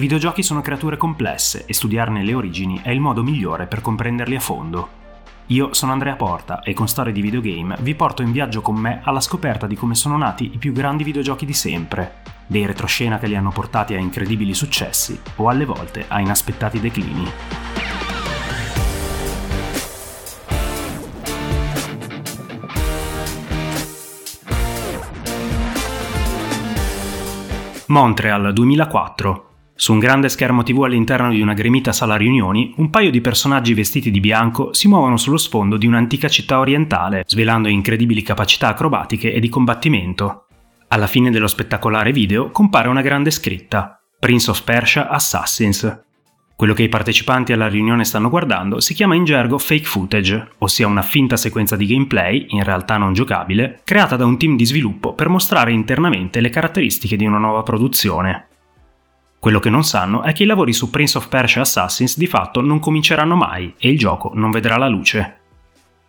I videogiochi sono creature complesse e studiarne le origini è il modo migliore per comprenderli a fondo. Io sono Andrea Porta e con Storie di Videogame vi porto in viaggio con me alla scoperta di come sono nati i più grandi videogiochi di sempre, dei retroscena che li hanno portati a incredibili successi o alle volte a inaspettati declini. Montreal 2004 su un grande schermo TV all'interno di una gremita sala riunioni, un paio di personaggi vestiti di bianco si muovono sullo sfondo di un'antica città orientale, svelando incredibili capacità acrobatiche e di combattimento. Alla fine dello spettacolare video compare una grande scritta: Prince of Persia Assassins. Quello che i partecipanti alla riunione stanno guardando si chiama in gergo fake footage, ossia una finta sequenza di gameplay, in realtà non giocabile, creata da un team di sviluppo per mostrare internamente le caratteristiche di una nuova produzione. Quello che non sanno è che i lavori su Prince of Persia Assassins di fatto non cominceranno mai e il gioco non vedrà la luce.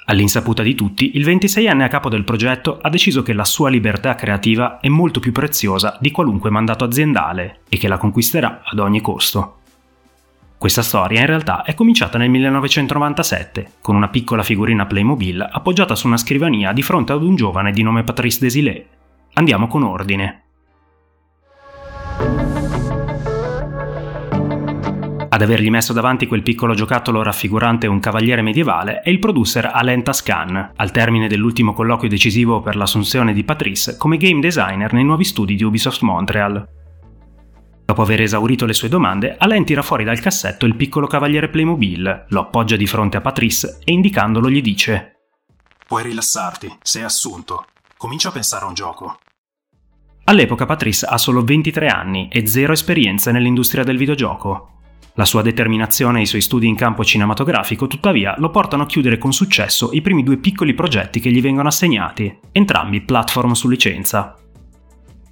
All'insaputa di tutti, il 26enne a capo del progetto ha deciso che la sua libertà creativa è molto più preziosa di qualunque mandato aziendale e che la conquisterà ad ogni costo. Questa storia in realtà è cominciata nel 1997, con una piccola figurina Playmobil appoggiata su una scrivania di fronte ad un giovane di nome Patrice Desilets. Andiamo con ordine. Ad avergli messo davanti quel piccolo giocattolo raffigurante un cavaliere medievale è il producer Alain Tascan, al termine dell'ultimo colloquio decisivo per l'assunzione di Patrice come game designer nei nuovi studi di Ubisoft Montreal. Dopo aver esaurito le sue domande, Alain tira fuori dal cassetto il piccolo cavaliere Playmobil, lo appoggia di fronte a Patrice e indicandolo gli dice Puoi rilassarti, sei assunto. Comincia a pensare a un gioco. All'epoca Patrice ha solo 23 anni e zero esperienza nell'industria del videogioco, la sua determinazione e i suoi studi in campo cinematografico, tuttavia, lo portano a chiudere con successo i primi due piccoli progetti che gli vengono assegnati, entrambi platform su licenza.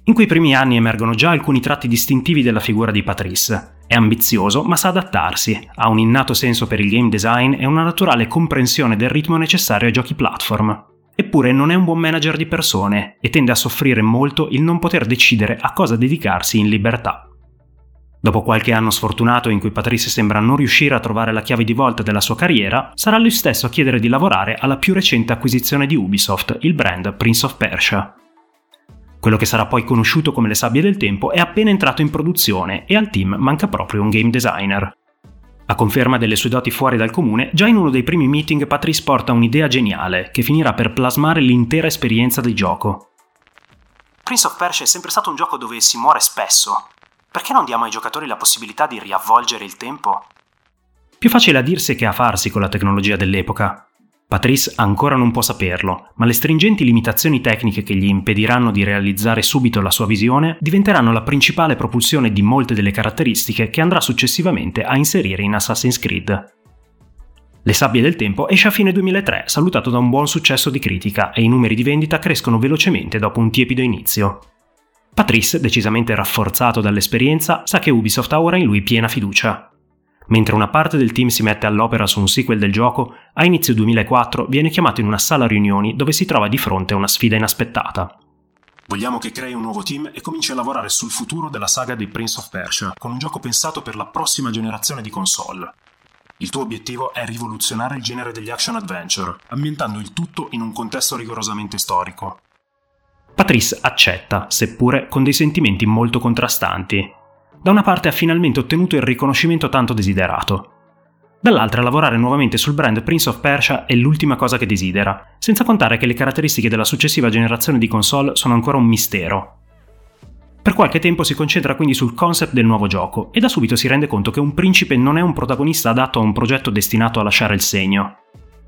In quei primi anni emergono già alcuni tratti distintivi della figura di Patrice. È ambizioso, ma sa adattarsi, ha un innato senso per il game design e una naturale comprensione del ritmo necessario ai giochi platform. Eppure non è un buon manager di persone e tende a soffrire molto il non poter decidere a cosa dedicarsi in libertà. Dopo qualche anno sfortunato in cui Patrice sembra non riuscire a trovare la chiave di volta della sua carriera, sarà lui stesso a chiedere di lavorare alla più recente acquisizione di Ubisoft, il brand Prince of Persia. Quello che sarà poi conosciuto come le sabbie del tempo è appena entrato in produzione e al team manca proprio un game designer. A conferma delle sue doti fuori dal comune, già in uno dei primi meeting Patrice porta un'idea geniale che finirà per plasmare l'intera esperienza di gioco. Prince of Persia è sempre stato un gioco dove si muore spesso, perché non diamo ai giocatori la possibilità di riavvolgere il tempo? Più facile a dirsi che a farsi con la tecnologia dell'epoca. Patrice ancora non può saperlo, ma le stringenti limitazioni tecniche che gli impediranno di realizzare subito la sua visione diventeranno la principale propulsione di molte delle caratteristiche che andrà successivamente a inserire in Assassin's Creed. Le sabbie del tempo esce a fine 2003, salutato da un buon successo di critica e i numeri di vendita crescono velocemente dopo un tiepido inizio. Patrice, decisamente rafforzato dall'esperienza, sa che Ubisoft ha ora in lui piena fiducia. Mentre una parte del team si mette all'opera su un sequel del gioco, a inizio 2004 viene chiamato in una sala riunioni dove si trova di fronte a una sfida inaspettata. Vogliamo che crei un nuovo team e cominci a lavorare sul futuro della saga di Prince of Persia, con un gioco pensato per la prossima generazione di console. Il tuo obiettivo è rivoluzionare il genere degli action adventure, ambientando il tutto in un contesto rigorosamente storico. Patrice accetta, seppure con dei sentimenti molto contrastanti. Da una parte ha finalmente ottenuto il riconoscimento tanto desiderato. Dall'altra lavorare nuovamente sul brand Prince of Persia è l'ultima cosa che desidera, senza contare che le caratteristiche della successiva generazione di console sono ancora un mistero. Per qualche tempo si concentra quindi sul concept del nuovo gioco e da subito si rende conto che un principe non è un protagonista adatto a un progetto destinato a lasciare il segno.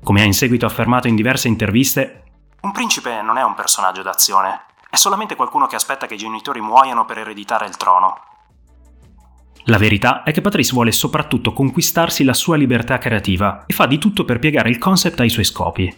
Come ha in seguito affermato in diverse interviste, un principe non è un personaggio d'azione, è solamente qualcuno che aspetta che i genitori muoiano per ereditare il trono. La verità è che Patrice vuole soprattutto conquistarsi la sua libertà creativa e fa di tutto per piegare il concept ai suoi scopi.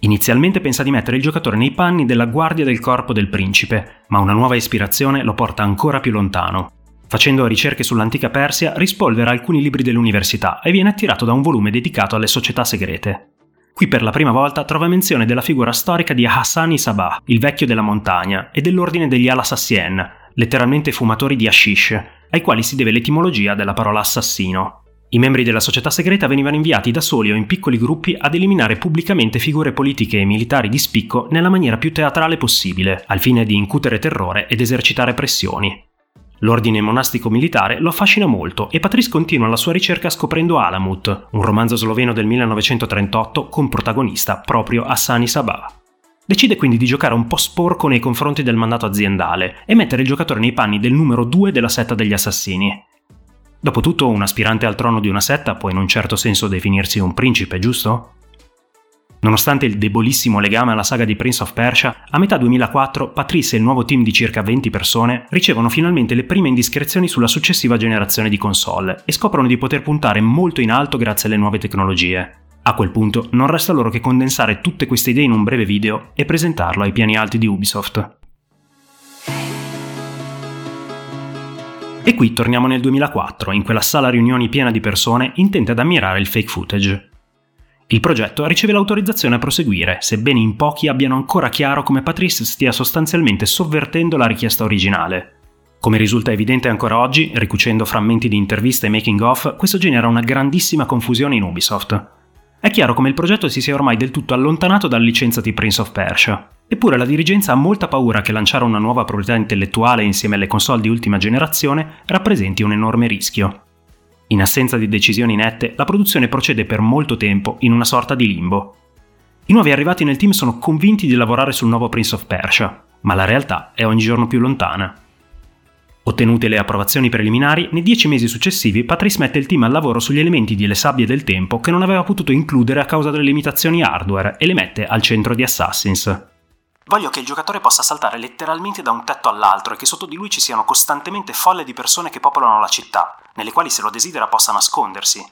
Inizialmente pensa di mettere il giocatore nei panni della guardia del corpo del principe, ma una nuova ispirazione lo porta ancora più lontano. Facendo ricerche sull'antica Persia, rispolvera alcuni libri dell'università e viene attirato da un volume dedicato alle società segrete. Qui per la prima volta trova menzione della figura storica di Hassani Sabah, il vecchio della montagna, e dell'ordine degli Al-Assassien, letteralmente fumatori di hashish, ai quali si deve l'etimologia della parola assassino. I membri della società segreta venivano inviati da soli o in piccoli gruppi ad eliminare pubblicamente figure politiche e militari di spicco nella maniera più teatrale possibile, al fine di incutere terrore ed esercitare pressioni. L'ordine monastico militare lo affascina molto e Patrice continua la sua ricerca scoprendo Alamut, un romanzo sloveno del 1938 con protagonista proprio Hassani Sabah. Decide quindi di giocare un po' sporco nei confronti del mandato aziendale e mettere il giocatore nei panni del numero 2 della setta degli assassini. Dopotutto un aspirante al trono di una setta può in un certo senso definirsi un principe, giusto? Nonostante il debolissimo legame alla saga di Prince of Persia, a metà 2004 Patrice e il nuovo team di circa 20 persone ricevono finalmente le prime indiscrezioni sulla successiva generazione di console e scoprono di poter puntare molto in alto grazie alle nuove tecnologie. A quel punto non resta loro che condensare tutte queste idee in un breve video e presentarlo ai piani alti di Ubisoft. E qui torniamo nel 2004, in quella sala riunioni piena di persone intente ad ammirare il fake footage. Il progetto riceve l'autorizzazione a proseguire, sebbene in pochi abbiano ancora chiaro come Patrice stia sostanzialmente sovvertendo la richiesta originale. Come risulta evidente ancora oggi, ricucendo frammenti di interviste e making of, questo genera una grandissima confusione in Ubisoft. È chiaro come il progetto si sia ormai del tutto allontanato dalla licenza di Prince of Persia, Eppure la dirigenza ha molta paura che lanciare una nuova proprietà intellettuale insieme alle console di ultima generazione rappresenti un enorme rischio. In assenza di decisioni nette, la produzione procede per molto tempo in una sorta di limbo. I nuovi arrivati nel team sono convinti di lavorare sul nuovo Prince of Persia, ma la realtà è ogni giorno più lontana. Ottenute le approvazioni preliminari, nei dieci mesi successivi Patrice mette il team al lavoro sugli elementi delle sabbie del tempo che non aveva potuto includere a causa delle limitazioni hardware e le mette al centro di Assassins. Voglio che il giocatore possa saltare letteralmente da un tetto all'altro e che sotto di lui ci siano costantemente folle di persone che popolano la città, nelle quali se lo desidera possa nascondersi.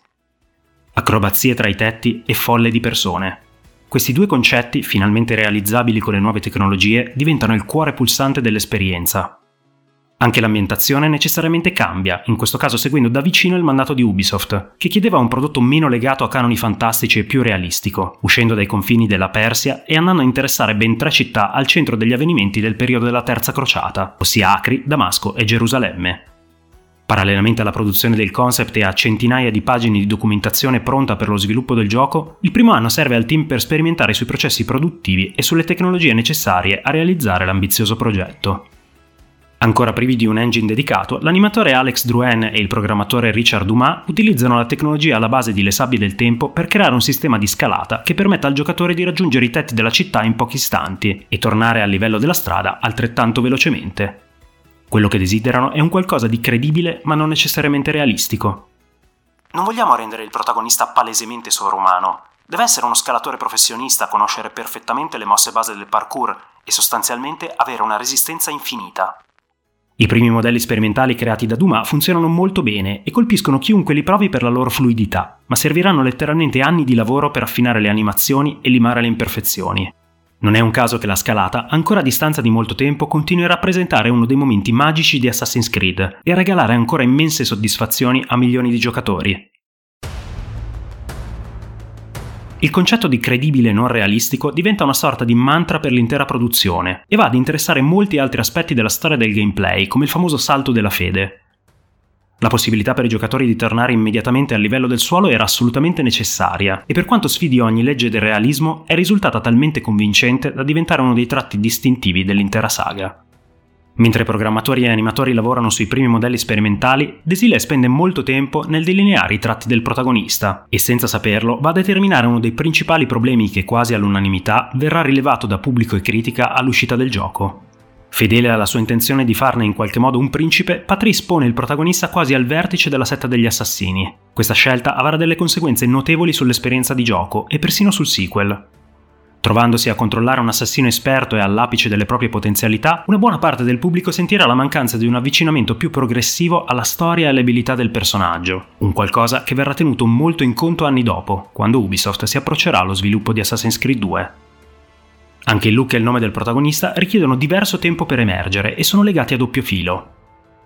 Acrobazie tra i tetti e folle di persone. Questi due concetti, finalmente realizzabili con le nuove tecnologie, diventano il cuore pulsante dell'esperienza, anche l'ambientazione necessariamente cambia, in questo caso seguendo da vicino il mandato di Ubisoft, che chiedeva un prodotto meno legato a canoni fantastici e più realistico, uscendo dai confini della Persia e andando a interessare ben tre città al centro degli avvenimenti del periodo della Terza Crociata, ossia Acri, Damasco e Gerusalemme. Parallelamente alla produzione del concept e a centinaia di pagine di documentazione pronta per lo sviluppo del gioco, il primo anno serve al team per sperimentare sui processi produttivi e sulle tecnologie necessarie a realizzare l'ambizioso progetto. Ancora privi di un engine dedicato, l'animatore Alex Druen e il programmatore Richard Dumas utilizzano la tecnologia alla base di Le Sabbie del Tempo per creare un sistema di scalata che permetta al giocatore di raggiungere i tetti della città in pochi istanti e tornare al livello della strada altrettanto velocemente. Quello che desiderano è un qualcosa di credibile ma non necessariamente realistico. Non vogliamo rendere il protagonista palesemente sovrumano. Deve essere uno scalatore professionista, conoscere perfettamente le mosse base del parkour e sostanzialmente avere una resistenza infinita. I primi modelli sperimentali creati da Dumas funzionano molto bene e colpiscono chiunque li provi per la loro fluidità, ma serviranno letteralmente anni di lavoro per affinare le animazioni e limare le imperfezioni. Non è un caso che la scalata, ancora a distanza di molto tempo, continui a rappresentare uno dei momenti magici di Assassin's Creed e a regalare ancora immense soddisfazioni a milioni di giocatori. Il concetto di credibile non realistico diventa una sorta di mantra per l'intera produzione e va ad interessare molti altri aspetti della storia del gameplay, come il famoso salto della fede. La possibilità per i giocatori di tornare immediatamente al livello del suolo era assolutamente necessaria e per quanto sfidi ogni legge del realismo è risultata talmente convincente da diventare uno dei tratti distintivi dell'intera saga. Mentre programmatori e animatori lavorano sui primi modelli sperimentali, Desile spende molto tempo nel delineare i tratti del protagonista e senza saperlo va a determinare uno dei principali problemi che quasi all'unanimità verrà rilevato da pubblico e critica all'uscita del gioco. Fedele alla sua intenzione di farne in qualche modo un principe, Patrice pone il protagonista quasi al vertice della setta degli assassini. Questa scelta avrà delle conseguenze notevoli sull'esperienza di gioco e persino sul sequel. Trovandosi a controllare un assassino esperto e all'apice delle proprie potenzialità, una buona parte del pubblico sentirà la mancanza di un avvicinamento più progressivo alla storia e alle abilità del personaggio, un qualcosa che verrà tenuto molto in conto anni dopo, quando Ubisoft si approccerà allo sviluppo di Assassin's Creed 2. Anche il look e il nome del protagonista richiedono diverso tempo per emergere e sono legati a doppio filo.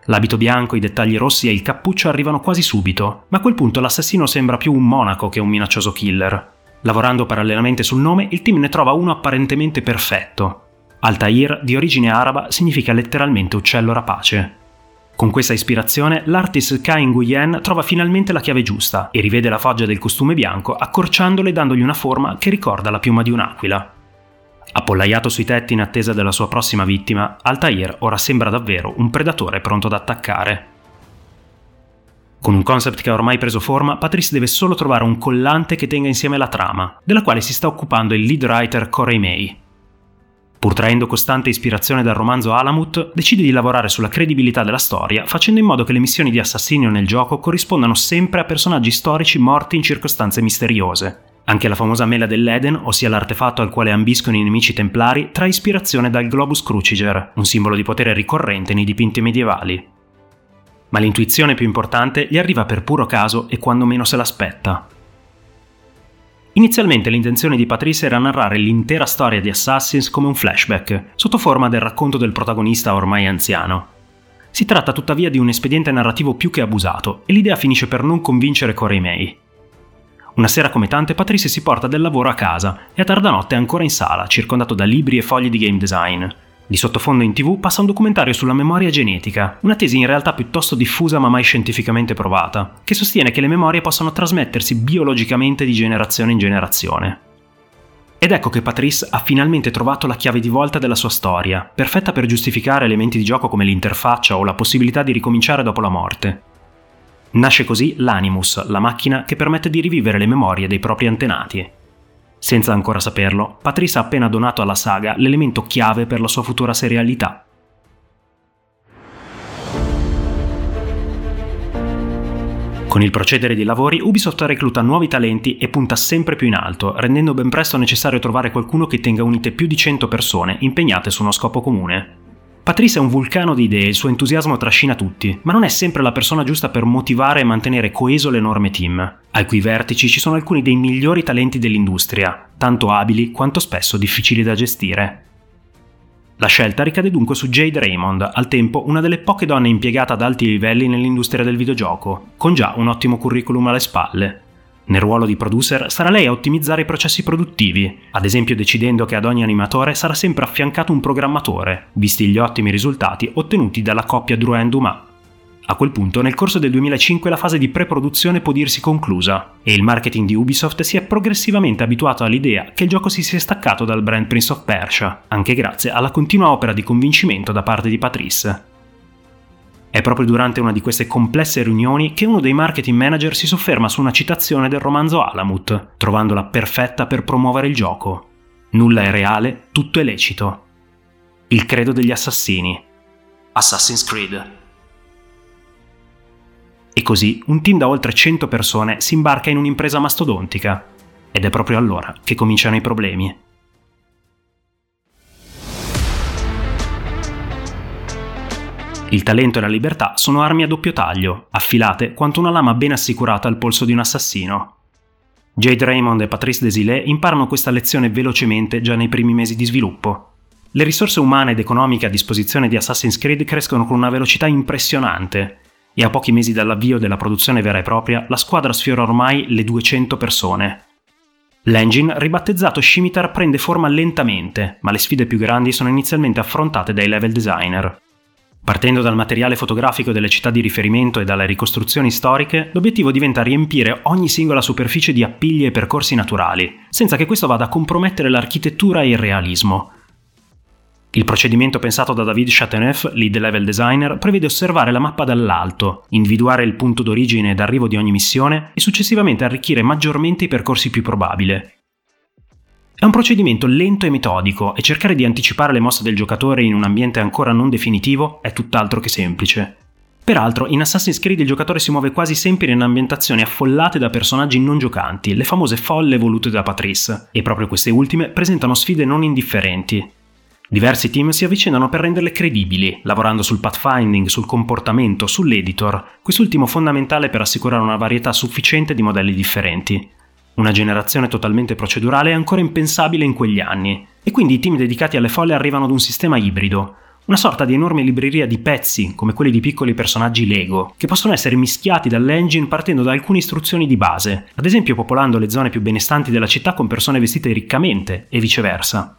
L'abito bianco, i dettagli rossi e il cappuccio arrivano quasi subito, ma a quel punto l'assassino sembra più un monaco che un minaccioso killer. Lavorando parallelamente sul nome, il team ne trova uno apparentemente perfetto. Altair, di origine araba, significa letteralmente uccello rapace. Con questa ispirazione, l'artist Kai Nguyen trova finalmente la chiave giusta e rivede la foggia del costume bianco accorciandolo e dandogli una forma che ricorda la piuma di un'aquila. Appollaiato sui tetti in attesa della sua prossima vittima, Altair ora sembra davvero un predatore pronto ad attaccare. Con un concept che ha ormai preso forma, Patrice deve solo trovare un collante che tenga insieme la trama, della quale si sta occupando il lead writer Corey May. Pur traendo costante ispirazione dal romanzo Alamut, decide di lavorare sulla credibilità della storia, facendo in modo che le missioni di assassinio nel gioco corrispondano sempre a personaggi storici morti in circostanze misteriose. Anche la famosa mela dell'Eden, ossia l'artefatto al quale ambiscono i nemici templari, trae ispirazione dal Globus Cruciger, un simbolo di potere ricorrente nei dipinti medievali ma l'intuizione più importante gli arriva per puro caso e quando meno se l'aspetta. Inizialmente l'intenzione di Patrice era narrare l'intera storia di Assassins come un flashback, sotto forma del racconto del protagonista ormai anziano. Si tratta tuttavia di un espediente narrativo più che abusato e l'idea finisce per non convincere Corey May. Una sera come tante Patrice si porta del lavoro a casa e a tarda notte è ancora in sala, circondato da libri e fogli di game design, di sottofondo in tv passa un documentario sulla memoria genetica, una tesi in realtà piuttosto diffusa ma mai scientificamente provata, che sostiene che le memorie possano trasmettersi biologicamente di generazione in generazione. Ed ecco che Patrice ha finalmente trovato la chiave di volta della sua storia, perfetta per giustificare elementi di gioco come l'interfaccia o la possibilità di ricominciare dopo la morte. Nasce così l'Animus, la macchina che permette di rivivere le memorie dei propri antenati, senza ancora saperlo, Patrice ha appena donato alla saga l'elemento chiave per la sua futura serialità. Con il procedere dei lavori, Ubisoft recluta nuovi talenti e punta sempre più in alto, rendendo ben presto necessario trovare qualcuno che tenga unite più di 100 persone impegnate su uno scopo comune. Patrice è un vulcano di idee, il suo entusiasmo trascina tutti, ma non è sempre la persona giusta per motivare e mantenere coeso l'enorme team. Ai cui vertici ci sono alcuni dei migliori talenti dell'industria, tanto abili quanto spesso difficili da gestire. La scelta ricade dunque su Jade Raymond, al tempo una delle poche donne impiegate ad alti livelli nell'industria del videogioco, con già un ottimo curriculum alle spalle. Nel ruolo di producer sarà lei a ottimizzare i processi produttivi, ad esempio decidendo che ad ogni animatore sarà sempre affiancato un programmatore, visti gli ottimi risultati ottenuti dalla coppia Drouin Dumas. A quel punto, nel corso del 2005, la fase di pre-produzione può dirsi conclusa e il marketing di Ubisoft si è progressivamente abituato all'idea che il gioco si sia staccato dal brand Prince of Persia, anche grazie alla continua opera di convincimento da parte di Patrice. È proprio durante una di queste complesse riunioni che uno dei marketing manager si sofferma su una citazione del romanzo Alamut, trovandola perfetta per promuovere il gioco. Nulla è reale, tutto è lecito. Il credo degli assassini. Assassin's Creed. E così un team da oltre 100 persone si imbarca in un'impresa mastodontica. Ed è proprio allora che cominciano i problemi. Il talento e la libertà sono armi a doppio taglio, affilate quanto una lama ben assicurata al polso di un assassino. Jade Raymond e Patrice Desilets imparano questa lezione velocemente già nei primi mesi di sviluppo. Le risorse umane ed economiche a disposizione di Assassin's Creed crescono con una velocità impressionante e a pochi mesi dall'avvio della produzione vera e propria la squadra sfiora ormai le 200 persone. L'engine, ribattezzato Scimitar, prende forma lentamente, ma le sfide più grandi sono inizialmente affrontate dai level designer. Partendo dal materiale fotografico delle città di riferimento e dalle ricostruzioni storiche, l'obiettivo diventa riempire ogni singola superficie di appigli e percorsi naturali, senza che questo vada a compromettere l'architettura e il realismo. Il procedimento pensato da David Chateauneuf, lead level designer, prevede osservare la mappa dall'alto, individuare il punto d'origine ed arrivo di ogni missione e successivamente arricchire maggiormente i percorsi più probabili, è un procedimento lento e metodico e cercare di anticipare le mosse del giocatore in un ambiente ancora non definitivo è tutt'altro che semplice. Peraltro, in Assassin's Creed il giocatore si muove quasi sempre in ambientazioni affollate da personaggi non giocanti, le famose folle volute da Patrice, e proprio queste ultime presentano sfide non indifferenti. Diversi team si avvicinano per renderle credibili, lavorando sul pathfinding, sul comportamento, sull'editor, quest'ultimo fondamentale per assicurare una varietà sufficiente di modelli differenti. Una generazione totalmente procedurale è ancora impensabile in quegli anni, e quindi i team dedicati alle folle arrivano ad un sistema ibrido, una sorta di enorme libreria di pezzi, come quelli di piccoli personaggi Lego, che possono essere mischiati dall'engine partendo da alcune istruzioni di base, ad esempio popolando le zone più benestanti della città con persone vestite riccamente, e viceversa.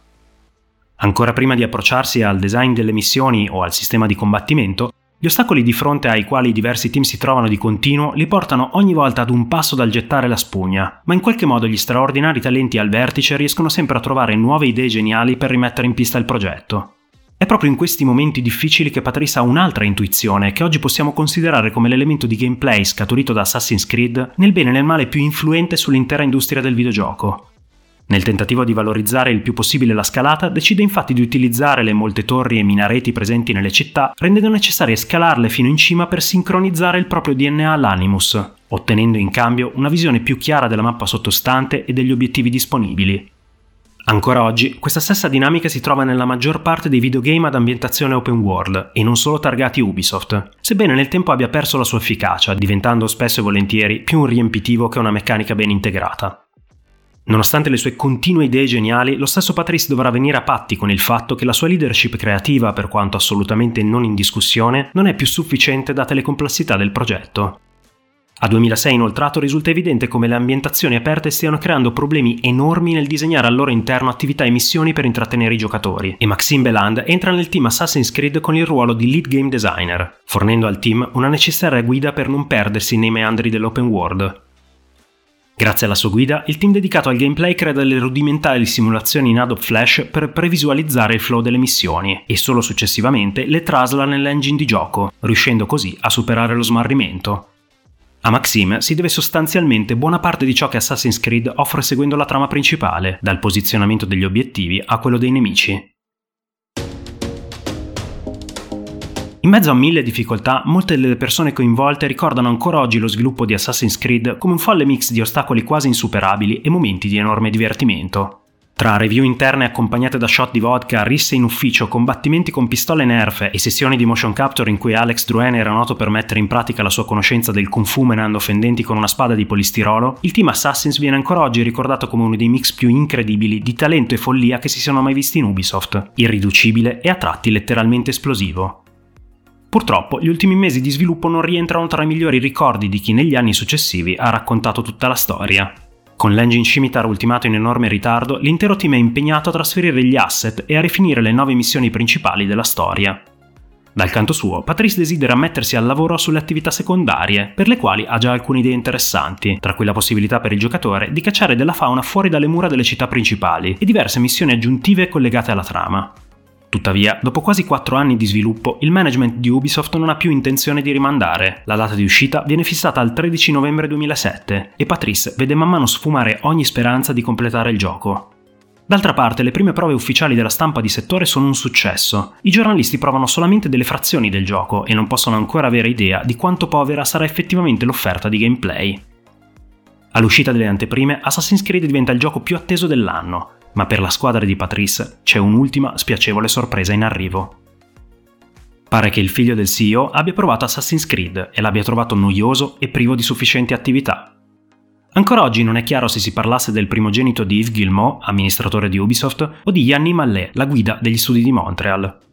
Ancora prima di approcciarsi al design delle missioni o al sistema di combattimento, gli ostacoli di fronte ai quali i diversi team si trovano di continuo li portano ogni volta ad un passo dal gettare la spugna, ma in qualche modo gli straordinari talenti al vertice riescono sempre a trovare nuove idee geniali per rimettere in pista il progetto. È proprio in questi momenti difficili che Patrice ha un'altra intuizione che oggi possiamo considerare come l'elemento di gameplay scaturito da Assassin's Creed nel bene e nel male più influente sull'intera industria del videogioco. Nel tentativo di valorizzare il più possibile la scalata, decide infatti di utilizzare le molte torri e minareti presenti nelle città, rendendo necessarie scalarle fino in cima per sincronizzare il proprio DNA all'Animus, ottenendo in cambio una visione più chiara della mappa sottostante e degli obiettivi disponibili. Ancora oggi, questa stessa dinamica si trova nella maggior parte dei videogame ad ambientazione open world e non solo targati Ubisoft, sebbene nel tempo abbia perso la sua efficacia, diventando spesso e volentieri più un riempitivo che una meccanica ben integrata. Nonostante le sue continue idee geniali, lo stesso Patrice dovrà venire a patti con il fatto che la sua leadership creativa, per quanto assolutamente non in discussione, non è più sufficiente date le complessità del progetto. A 2006 inoltrato risulta evidente come le ambientazioni aperte stiano creando problemi enormi nel disegnare al loro interno attività e missioni per intrattenere i giocatori, e Maxime Beland entra nel team Assassin's Creed con il ruolo di lead game designer, fornendo al team una necessaria guida per non perdersi nei meandri dell'open world, Grazie alla sua guida, il team dedicato al gameplay crea delle rudimentali simulazioni in Adobe Flash per previsualizzare il flow delle missioni e solo successivamente le trasla nell'engine di gioco, riuscendo così a superare lo smarrimento. A Maxim si deve sostanzialmente buona parte di ciò che Assassin's Creed offre seguendo la trama principale, dal posizionamento degli obiettivi a quello dei nemici. In mezzo a mille difficoltà, molte delle persone coinvolte ricordano ancora oggi lo sviluppo di Assassin's Creed come un folle mix di ostacoli quasi insuperabili e momenti di enorme divertimento. Tra review interne accompagnate da shot di vodka, risse in ufficio, combattimenti con pistole nerfe e sessioni di motion capture in cui Alex Druen era noto per mettere in pratica la sua conoscenza del kung fu menando offendenti con una spada di polistirolo, il team Assassins viene ancora oggi ricordato come uno dei mix più incredibili di talento e follia che si siano mai visti in Ubisoft, irriducibile e a tratti letteralmente esplosivo. Purtroppo gli ultimi mesi di sviluppo non rientrano tra i migliori ricordi di chi negli anni successivi ha raccontato tutta la storia. Con l'engine Scimitar ultimato in enorme ritardo, l'intero team è impegnato a trasferire gli asset e a rifinire le nove missioni principali della storia. Dal canto suo, Patrice desidera mettersi al lavoro sulle attività secondarie, per le quali ha già alcune idee interessanti, tra cui la possibilità per il giocatore di cacciare della fauna fuori dalle mura delle città principali e diverse missioni aggiuntive collegate alla trama. Tuttavia, dopo quasi 4 anni di sviluppo, il management di Ubisoft non ha più intenzione di rimandare. La data di uscita viene fissata al 13 novembre 2007 e Patrice vede man mano sfumare ogni speranza di completare il gioco. D'altra parte, le prime prove ufficiali della stampa di settore sono un successo. I giornalisti provano solamente delle frazioni del gioco e non possono ancora avere idea di quanto povera sarà effettivamente l'offerta di gameplay. All'uscita delle anteprime, Assassin's Creed diventa il gioco più atteso dell'anno, ma per la squadra di Patrice c'è un'ultima spiacevole sorpresa in arrivo. Pare che il figlio del CEO abbia provato Assassin's Creed e l'abbia trovato noioso e privo di sufficienti attività. Ancora oggi non è chiaro se si parlasse del primogenito di Yves Guillemot, amministratore di Ubisoft, o di Yanni Mallet, la guida degli studi di Montreal.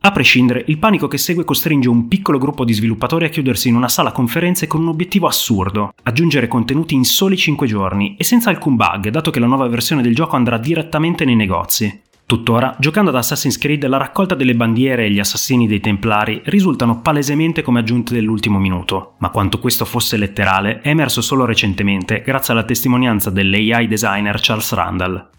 A prescindere, il panico che segue costringe un piccolo gruppo di sviluppatori a chiudersi in una sala conferenze con un obiettivo assurdo, aggiungere contenuti in soli 5 giorni e senza alcun bug, dato che la nuova versione del gioco andrà direttamente nei negozi. Tuttora, giocando ad Assassin's Creed, la raccolta delle bandiere e gli assassini dei Templari risultano palesemente come aggiunte dell'ultimo minuto, ma quanto questo fosse letterale è emerso solo recentemente grazie alla testimonianza dell'AI designer Charles Randall.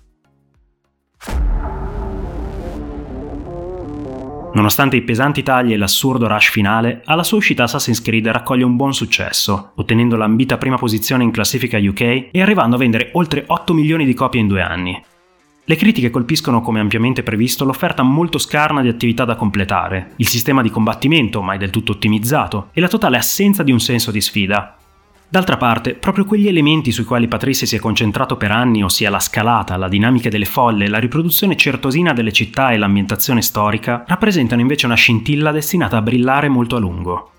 Nonostante i pesanti tagli e l'assurdo rush finale, alla sua uscita Assassin's Creed raccoglie un buon successo, ottenendo l'ambita prima posizione in classifica UK e arrivando a vendere oltre 8 milioni di copie in due anni. Le critiche colpiscono come ampiamente previsto l'offerta molto scarna di attività da completare, il sistema di combattimento mai del tutto ottimizzato e la totale assenza di un senso di sfida. D'altra parte, proprio quegli elementi sui quali Patrice si è concentrato per anni, ossia la scalata, la dinamica delle folle, la riproduzione certosina delle città e l'ambientazione storica, rappresentano invece una scintilla destinata a brillare molto a lungo.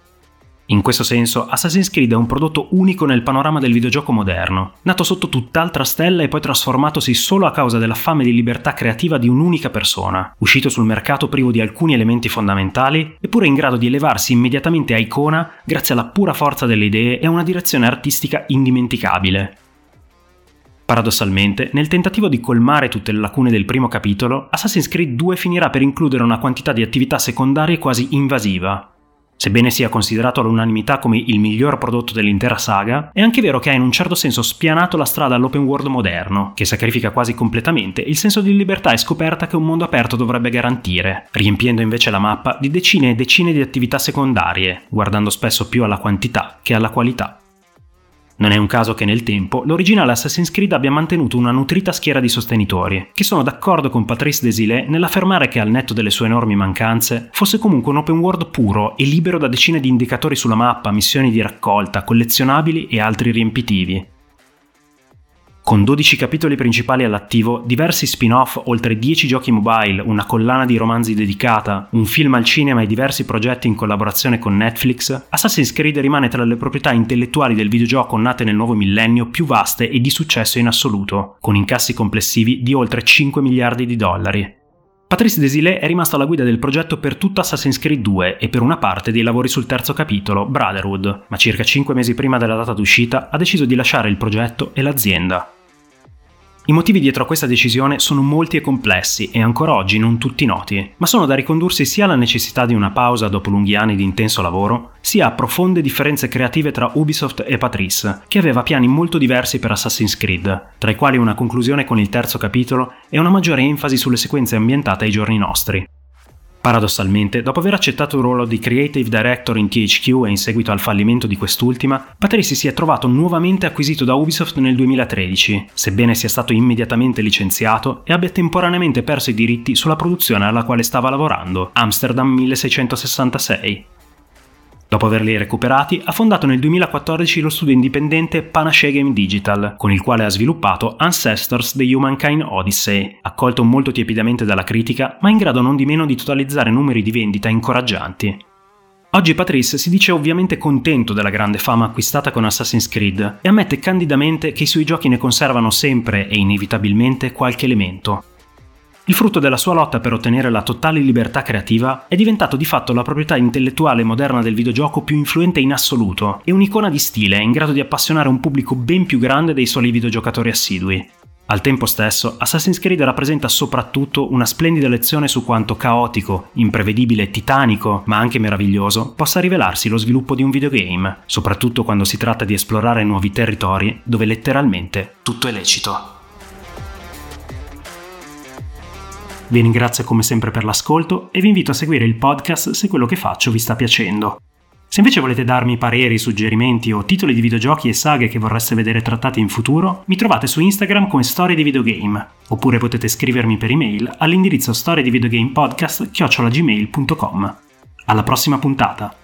In questo senso, Assassin's Creed è un prodotto unico nel panorama del videogioco moderno, nato sotto tutt'altra stella e poi trasformatosi solo a causa della fame di libertà creativa di un'unica persona, uscito sul mercato privo di alcuni elementi fondamentali, eppure in grado di elevarsi immediatamente a icona grazie alla pura forza delle idee e a una direzione artistica indimenticabile. Paradossalmente, nel tentativo di colmare tutte le lacune del primo capitolo, Assassin's Creed 2 finirà per includere una quantità di attività secondarie quasi invasiva, Sebbene sia considerato all'unanimità come il miglior prodotto dell'intera saga, è anche vero che ha in un certo senso spianato la strada all'open world moderno, che sacrifica quasi completamente il senso di libertà e scoperta che un mondo aperto dovrebbe garantire, riempiendo invece la mappa di decine e decine di attività secondarie, guardando spesso più alla quantità che alla qualità. Non è un caso che nel tempo l'originale Assassin's Creed abbia mantenuto una nutrita schiera di sostenitori, che sono d'accordo con Patrice Desilets nell'affermare che al netto delle sue enormi mancanze, fosse comunque un open world puro e libero da decine di indicatori sulla mappa, missioni di raccolta, collezionabili e altri riempitivi, con 12 capitoli principali all'attivo, diversi spin-off, oltre 10 giochi mobile, una collana di romanzi dedicata, un film al cinema e diversi progetti in collaborazione con Netflix, Assassin's Creed rimane tra le proprietà intellettuali del videogioco nate nel nuovo millennio più vaste e di successo in assoluto, con incassi complessivi di oltre 5 miliardi di dollari. Patrice Desilets è rimasto alla guida del progetto per tutta Assassin's Creed 2 e per una parte dei lavori sul terzo capitolo, Brotherhood, ma circa 5 mesi prima della data d'uscita ha deciso di lasciare il progetto e l'azienda. I motivi dietro a questa decisione sono molti e complessi e ancora oggi non tutti noti, ma sono da ricondursi sia alla necessità di una pausa dopo lunghi anni di intenso lavoro, sia a profonde differenze creative tra Ubisoft e Patrice, che aveva piani molto diversi per Assassin's Creed, tra i quali una conclusione con il terzo capitolo e una maggiore enfasi sulle sequenze ambientate ai giorni nostri. Paradossalmente, dopo aver accettato il ruolo di Creative Director in THQ e in seguito al fallimento di quest'ultima, Patrici si è trovato nuovamente acquisito da Ubisoft nel 2013, sebbene sia stato immediatamente licenziato e abbia temporaneamente perso i diritti sulla produzione alla quale stava lavorando, Amsterdam 1666. Dopo averli recuperati, ha fondato nel 2014 lo studio indipendente Panache Game Digital, con il quale ha sviluppato Ancestors The Humankind Odyssey, accolto molto tiepidamente dalla critica, ma in grado non di meno di totalizzare numeri di vendita incoraggianti. Oggi Patrice si dice ovviamente contento della grande fama acquistata con Assassin's Creed e ammette candidamente che i suoi giochi ne conservano sempre e inevitabilmente qualche elemento, il frutto della sua lotta per ottenere la totale libertà creativa è diventato di fatto la proprietà intellettuale moderna del videogioco più influente in assoluto e un'icona di stile in grado di appassionare un pubblico ben più grande dei soli videogiocatori assidui. Al tempo stesso, Assassin's Creed rappresenta soprattutto una splendida lezione su quanto caotico, imprevedibile titanico, ma anche meraviglioso, possa rivelarsi lo sviluppo di un videogame, soprattutto quando si tratta di esplorare nuovi territori dove letteralmente tutto è lecito. Vi ringrazio come sempre per l'ascolto e vi invito a seguire il podcast se quello che faccio vi sta piacendo. Se invece volete darmi pareri, suggerimenti o titoli di videogiochi e saghe che vorreste vedere trattati in futuro, mi trovate su Instagram come Storie di Videogame, oppure potete scrivermi per email all'indirizzo storiedivideogamepodcast.gmail.com. Alla prossima puntata!